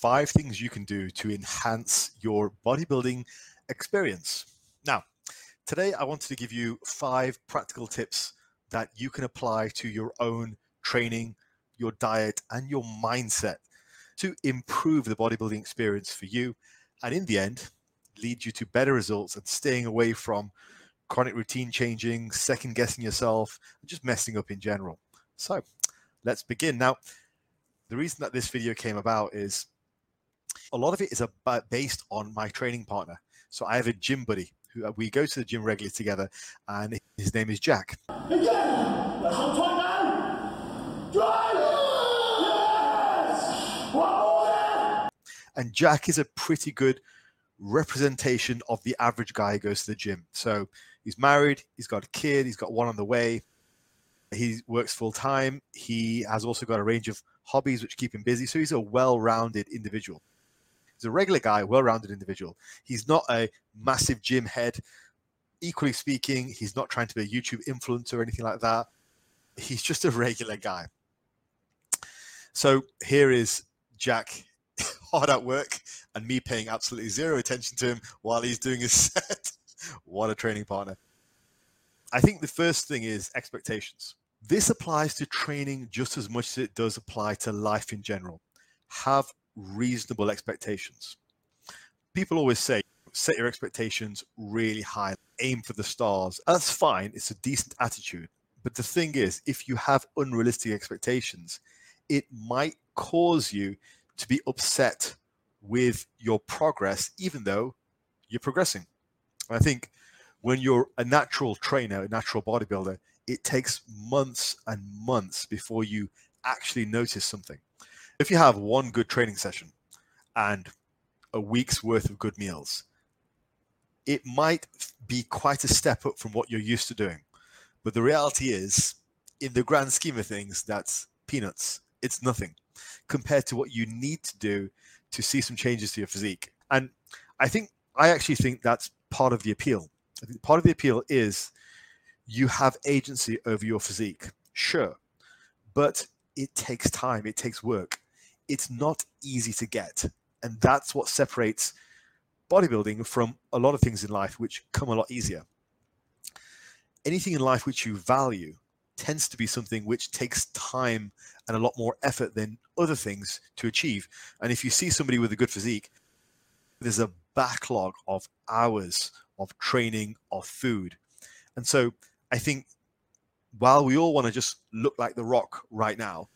five things you can do to enhance your bodybuilding experience. Now, today I wanted to give you five practical tips that you can apply to your own training, your diet, and your mindset to improve the bodybuilding experience for you. And in the end, lead you to better results and staying away from chronic routine changing, second guessing yourself, and just messing up in general. So let's begin. Now, the reason that this video came about is a lot of it is about based on my training partner. So I have a gym buddy who uh, we go to the gym regularly together, and his name is Jack. And Jack is a pretty good representation of the average guy who goes to the gym. So he's married, he's got a kid, he's got one on the way, he works full time. He has also got a range of hobbies which keep him busy. So he's a well rounded individual. He's a regular guy, well rounded individual. He's not a massive gym head. Equally speaking, he's not trying to be a YouTube influencer or anything like that. He's just a regular guy. So here is Jack hard at work and me paying absolutely zero attention to him while he's doing his set. what a training partner. I think the first thing is expectations. This applies to training just as much as it does apply to life in general. Have reasonable expectations. People always say, set your expectations really high, aim for the stars. That's fine, it's a decent attitude. But the thing is, if you have unrealistic expectations, it might cause you to be upset with your progress, even though you're progressing. And I think when you're a natural trainer, a natural bodybuilder, it takes months and months before you actually notice something. If you have one good training session and a week's worth of good meals, it might be quite a step up from what you're used to doing. But the reality is, in the grand scheme of things, that's peanuts. It's nothing compared to what you need to do to see some changes to your physique. And I think, I actually think that's part of the appeal. I think part of the appeal is you have agency over your physique, sure, but it takes time, it takes work. It's not easy to get. And that's what separates bodybuilding from a lot of things in life which come a lot easier. Anything in life which you value tends to be something which takes time and a lot more effort than other things to achieve. And if you see somebody with a good physique, there's a backlog of hours of training, of food. And so I think while we all want to just look like the rock right now,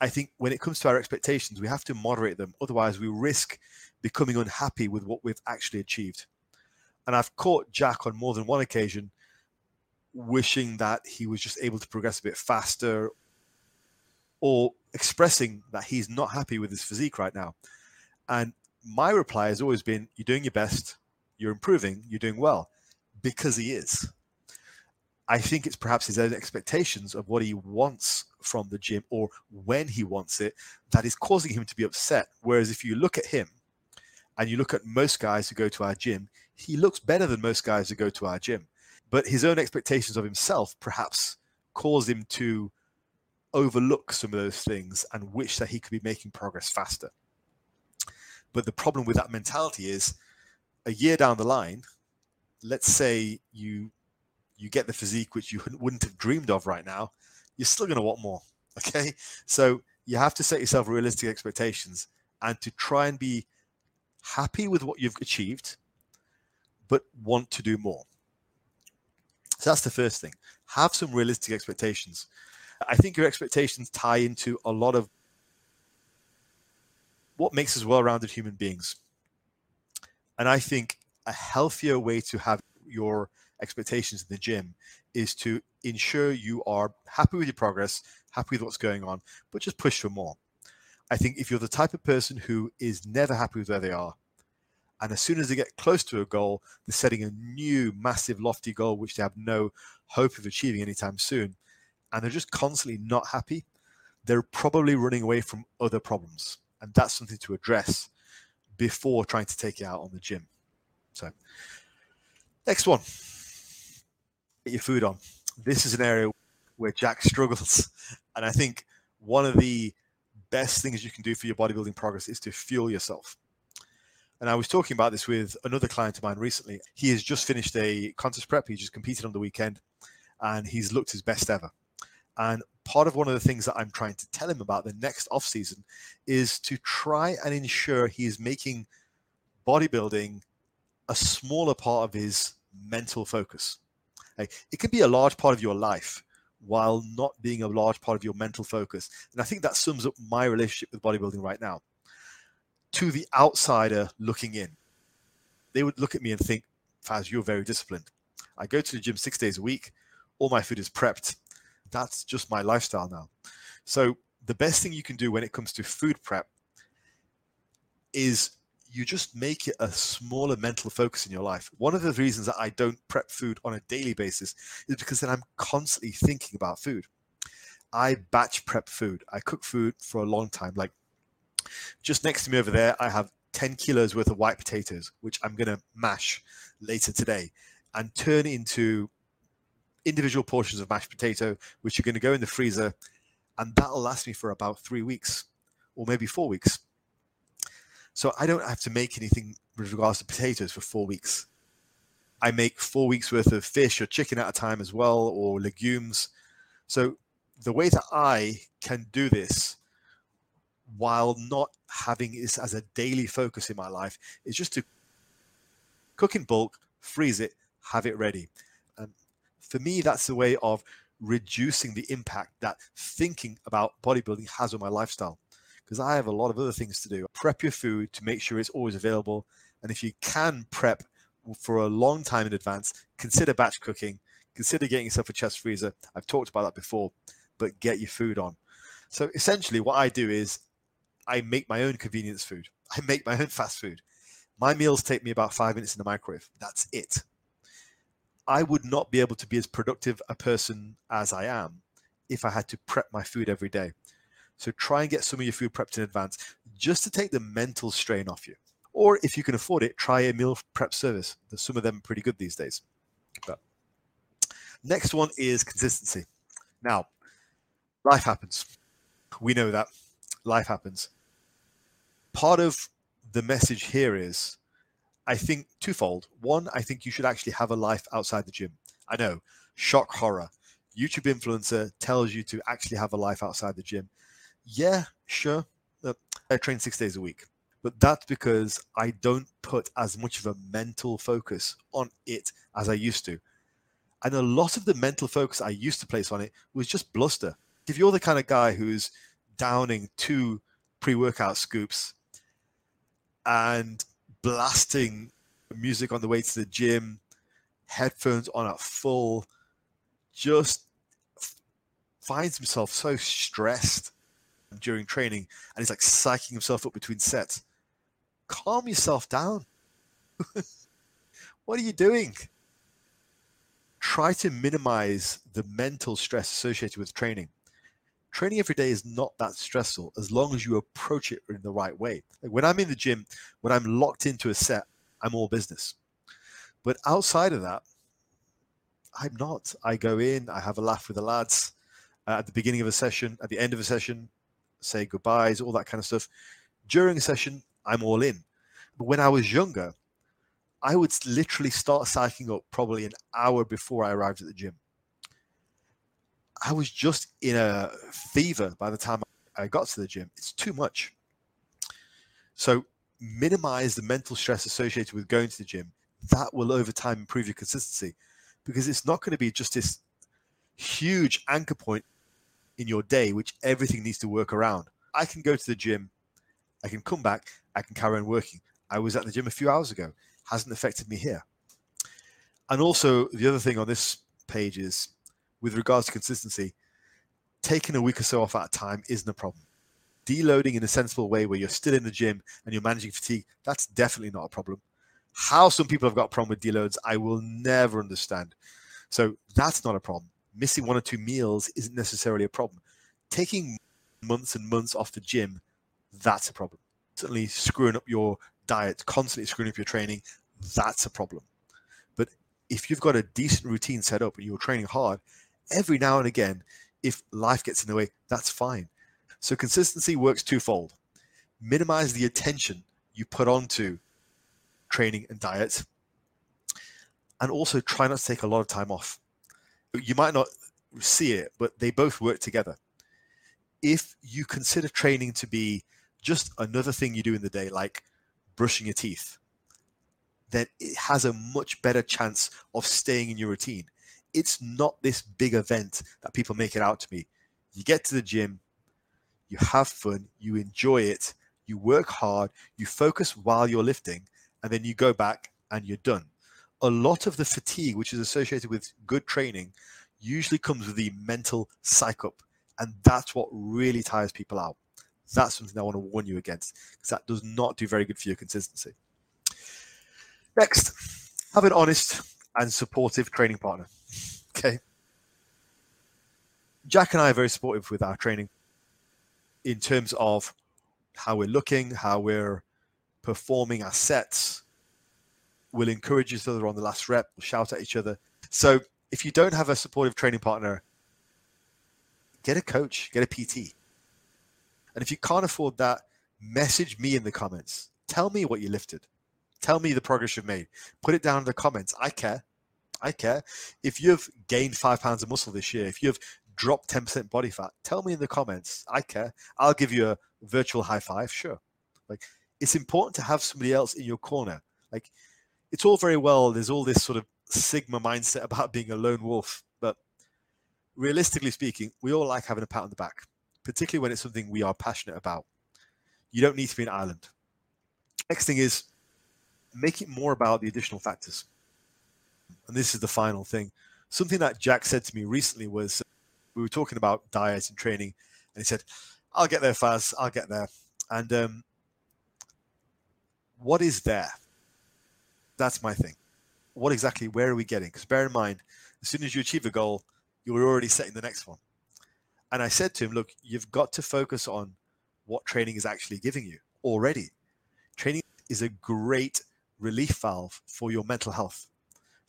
I think when it comes to our expectations, we have to moderate them. Otherwise, we risk becoming unhappy with what we've actually achieved. And I've caught Jack on more than one occasion wishing that he was just able to progress a bit faster or expressing that he's not happy with his physique right now. And my reply has always been, You're doing your best, you're improving, you're doing well, because he is. I think it's perhaps his own expectations of what he wants from the gym or when he wants it that is causing him to be upset. Whereas if you look at him and you look at most guys who go to our gym, he looks better than most guys who go to our gym. But his own expectations of himself perhaps cause him to overlook some of those things and wish that he could be making progress faster. But the problem with that mentality is a year down the line, let's say you you get the physique which you wouldn't have dreamed of right now, you're still going to want more. Okay, so you have to set yourself realistic expectations and to try and be happy with what you've achieved, but want to do more. So that's the first thing. Have some realistic expectations. I think your expectations tie into a lot of what makes us well rounded human beings. And I think a healthier way to have your expectations in the gym is to ensure you are happy with your progress, happy with what's going on, but just push for more. I think if you're the type of person who is never happy with where they are, and as soon as they get close to a goal, they're setting a new, massive, lofty goal, which they have no hope of achieving anytime soon, and they're just constantly not happy, they're probably running away from other problems. And that's something to address before trying to take it out on the gym. So, next one get your food on. This is an area where Jack struggles. And I think one of the best things you can do for your bodybuilding progress is to fuel yourself. And I was talking about this with another client of mine recently. He has just finished a contest prep. He just competed on the weekend and he's looked his best ever. And part of one of the things that I'm trying to tell him about the next off season is to try and ensure he is making bodybuilding a smaller part of his mental focus. Like, it can be a large part of your life while not being a large part of your mental focus. And I think that sums up my relationship with bodybuilding right now. To the outsider looking in, they would look at me and think, Faz, you're very disciplined. I go to the gym six days a week. All my food is prepped. That's just my lifestyle now. So the best thing you can do when it comes to food prep is you just make it a smaller mental focus in your life. One of the reasons that I don't prep food on a daily basis is because then I'm constantly thinking about food. I batch prep food. I cook food for a long time. Like just next to me over there, I have 10 kilos worth of white potatoes, which I'm going to mash later today and turn into individual portions of mashed potato, which are going to go in the freezer. And that'll last me for about three weeks or maybe four weeks. So I don't have to make anything with regards to potatoes for four weeks. I make four weeks worth of fish or chicken at a time as well, or legumes. So the way that I can do this while not having this as a daily focus in my life is just to cook in bulk, freeze it, have it ready. And for me, that's the way of reducing the impact that thinking about bodybuilding has on my lifestyle because I have a lot of other things to do. Prep your food to make sure it's always available. And if you can prep for a long time in advance, consider batch cooking, consider getting yourself a chest freezer. I've talked about that before, but get your food on. So essentially, what I do is I make my own convenience food, I make my own fast food. My meals take me about five minutes in the microwave. That's it. I would not be able to be as productive a person as I am if I had to prep my food every day. So try and get some of your food prepped in advance just to take the mental strain off you. Or if you can afford it, try a meal prep service. Some of them are pretty good these days. But next one is consistency. Now, life happens. We know that life happens. Part of the message here is, I think, twofold. One, I think you should actually have a life outside the gym. I know, shock horror. YouTube influencer tells you to actually have a life outside the gym yeah, sure, uh, I train six days a week, but that's because I don't put as much of a mental focus on it as I used to. And a lot of the mental focus I used to place on it was just bluster. If you're the kind of guy who's downing two pre workout scoops and blasting music on the way to the gym, headphones on at full, just finds himself so stressed during training and he's like psyching himself up between sets. Calm yourself down. what are you doing? Try to minimize the mental stress associated with training. Training every day is not that stressful as long as you approach it in the right way. Like when I'm in the gym, when I'm locked into a set, I'm all business. But outside of that, I'm not. I go in, I have a laugh with the lads uh, at the beginning of a session, at the end of a session, say goodbyes, all that kind of stuff. During a session, I'm all in. But when I was younger, I would literally start psyching up probably an hour before I arrived at the gym. I was just in a fever by the time I got to the gym. It's too much. So minimize the mental stress associated with going to the gym. That will over time improve your consistency because it's not going to be just this huge anchor point in your day, which everything needs to work around. I can go to the gym, I can come back, I can carry on working. I was at the gym a few hours ago, hasn't affected me here. And also, the other thing on this page is with regards to consistency, taking a week or so off at a time isn't a problem. Deloading in a sensible way where you're still in the gym and you're managing fatigue, that's definitely not a problem. How some people have got a problem with deloads, I will never understand. So that's not a problem missing one or two meals isn't necessarily a problem. Taking months and months off the gym, that's a problem. Certainly screwing up your diet, constantly screwing up your training, that's a problem. But if you've got a decent routine set up and you're training hard, every now and again, if life gets in the way, that's fine. So consistency works twofold. Minimize the attention you put onto training and diet, and also try not to take a lot of time off. You might not see it, but they both work together. If you consider training to be just another thing you do in the day, like brushing your teeth, then it has a much better chance of staying in your routine. It's not this big event that people make it out to be. You get to the gym, you have fun, you enjoy it, you work hard, you focus while you're lifting, and then you go back and you're done. A lot of the fatigue, which is associated with good training, usually comes with the mental psych up. And that's what really tires people out. That's something I want to warn you against because that does not do very good for your consistency. Next, have an honest and supportive training partner. Okay. Jack and I are very supportive with our training in terms of how we're looking, how we're performing our sets. We'll encourage each other on the last rep, we'll shout at each other. So if you don't have a supportive training partner, get a coach, get a PT. And if you can't afford that, message me in the comments. Tell me what you lifted. Tell me the progress you've made. Put it down in the comments. I care. I care. If you've gained five pounds of muscle this year, if you've dropped 10% body fat, tell me in the comments. I care. I'll give you a virtual high five. Sure. Like it's important to have somebody else in your corner. Like it's all very well. There's all this sort of Sigma mindset about being a lone wolf. But realistically speaking, we all like having a pat on the back, particularly when it's something we are passionate about. You don't need to be an island. Next thing is make it more about the additional factors. And this is the final thing. Something that Jack said to me recently was we were talking about diet and training, and he said, I'll get there fast, I'll get there. And um, what is there? That's my thing what exactly, where are we getting? Because bear in mind, as soon as you achieve a goal, you're already setting the next one. And I said to him, look, you've got to focus on what training is actually giving you already. Training is a great relief valve for your mental health,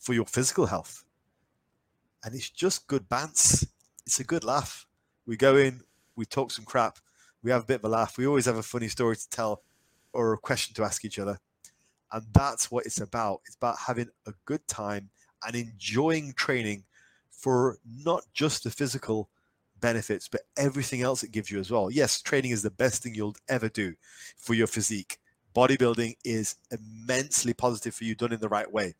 for your physical health. And it's just good bants. It's a good laugh. We go in, we talk some crap, we have a bit of a laugh. We always have a funny story to tell or a question to ask each other. And that's what it's about. It's about having a good time and enjoying training for not just the physical benefits, but everything else it gives you as well. Yes, training is the best thing you'll ever do for your physique. Bodybuilding is immensely positive for you done in the right way.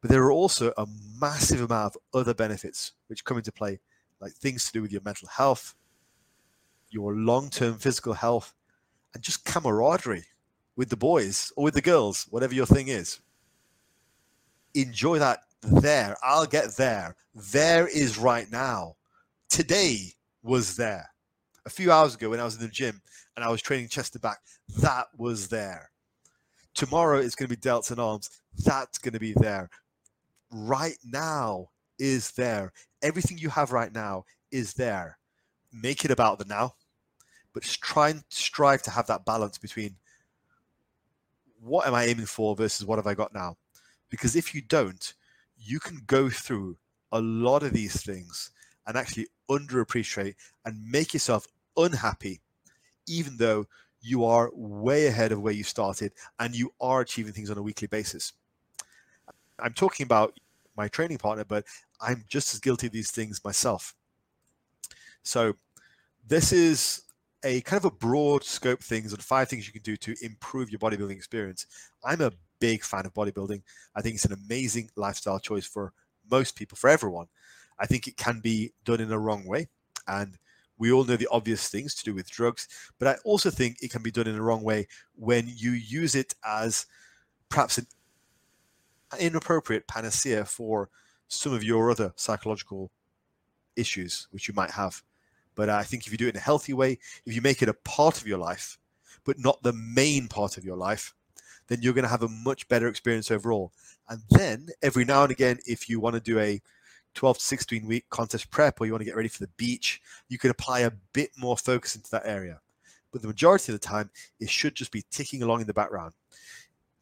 But there are also a massive amount of other benefits which come into play, like things to do with your mental health, your long term physical health, and just camaraderie with the boys or with the girls, whatever your thing is. Enjoy that there. I'll get there. There is right now. Today was there. A few hours ago when I was in the gym and I was training chest to back, that was there. Tomorrow is going to be delts and arms. That's going to be there. Right now is there. Everything you have right now is there. Make it about the now, but try and strive to have that balance between what am I aiming for versus what have I got now? Because if you don't, you can go through a lot of these things and actually underappreciate and make yourself unhappy, even though you are way ahead of where you started and you are achieving things on a weekly basis. I'm talking about my training partner, but I'm just as guilty of these things myself. So, this is a kind of a broad scope things on five things you can do to improve your bodybuilding experience. I'm a big fan of bodybuilding. I think it's an amazing lifestyle choice for most people, for everyone. I think it can be done in a wrong way. And we all know the obvious things to do with drugs, but I also think it can be done in a wrong way when you use it as perhaps an inappropriate panacea for some of your other psychological issues which you might have. But uh, I think if you do it in a healthy way, if you make it a part of your life, but not the main part of your life, then you're going to have a much better experience overall. And then every now and again, if you want to do a 12 to 16 week contest prep or you want to get ready for the beach, you can apply a bit more focus into that area. But the majority of the time, it should just be ticking along in the background.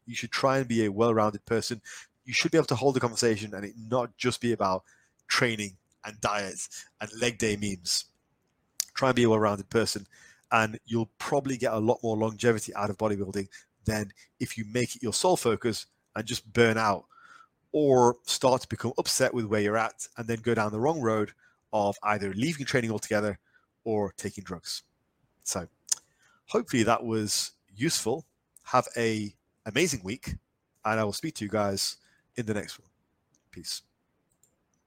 You should try and be a well rounded person. You should be able to hold a conversation and it not just be about training and diets and leg day memes Try and be a well rounded person, and you'll probably get a lot more longevity out of bodybuilding than if you make it your sole focus and just burn out or start to become upset with where you're at and then go down the wrong road of either leaving training altogether or taking drugs. So hopefully that was useful. Have a amazing week and I will speak to you guys in the next one. Peace.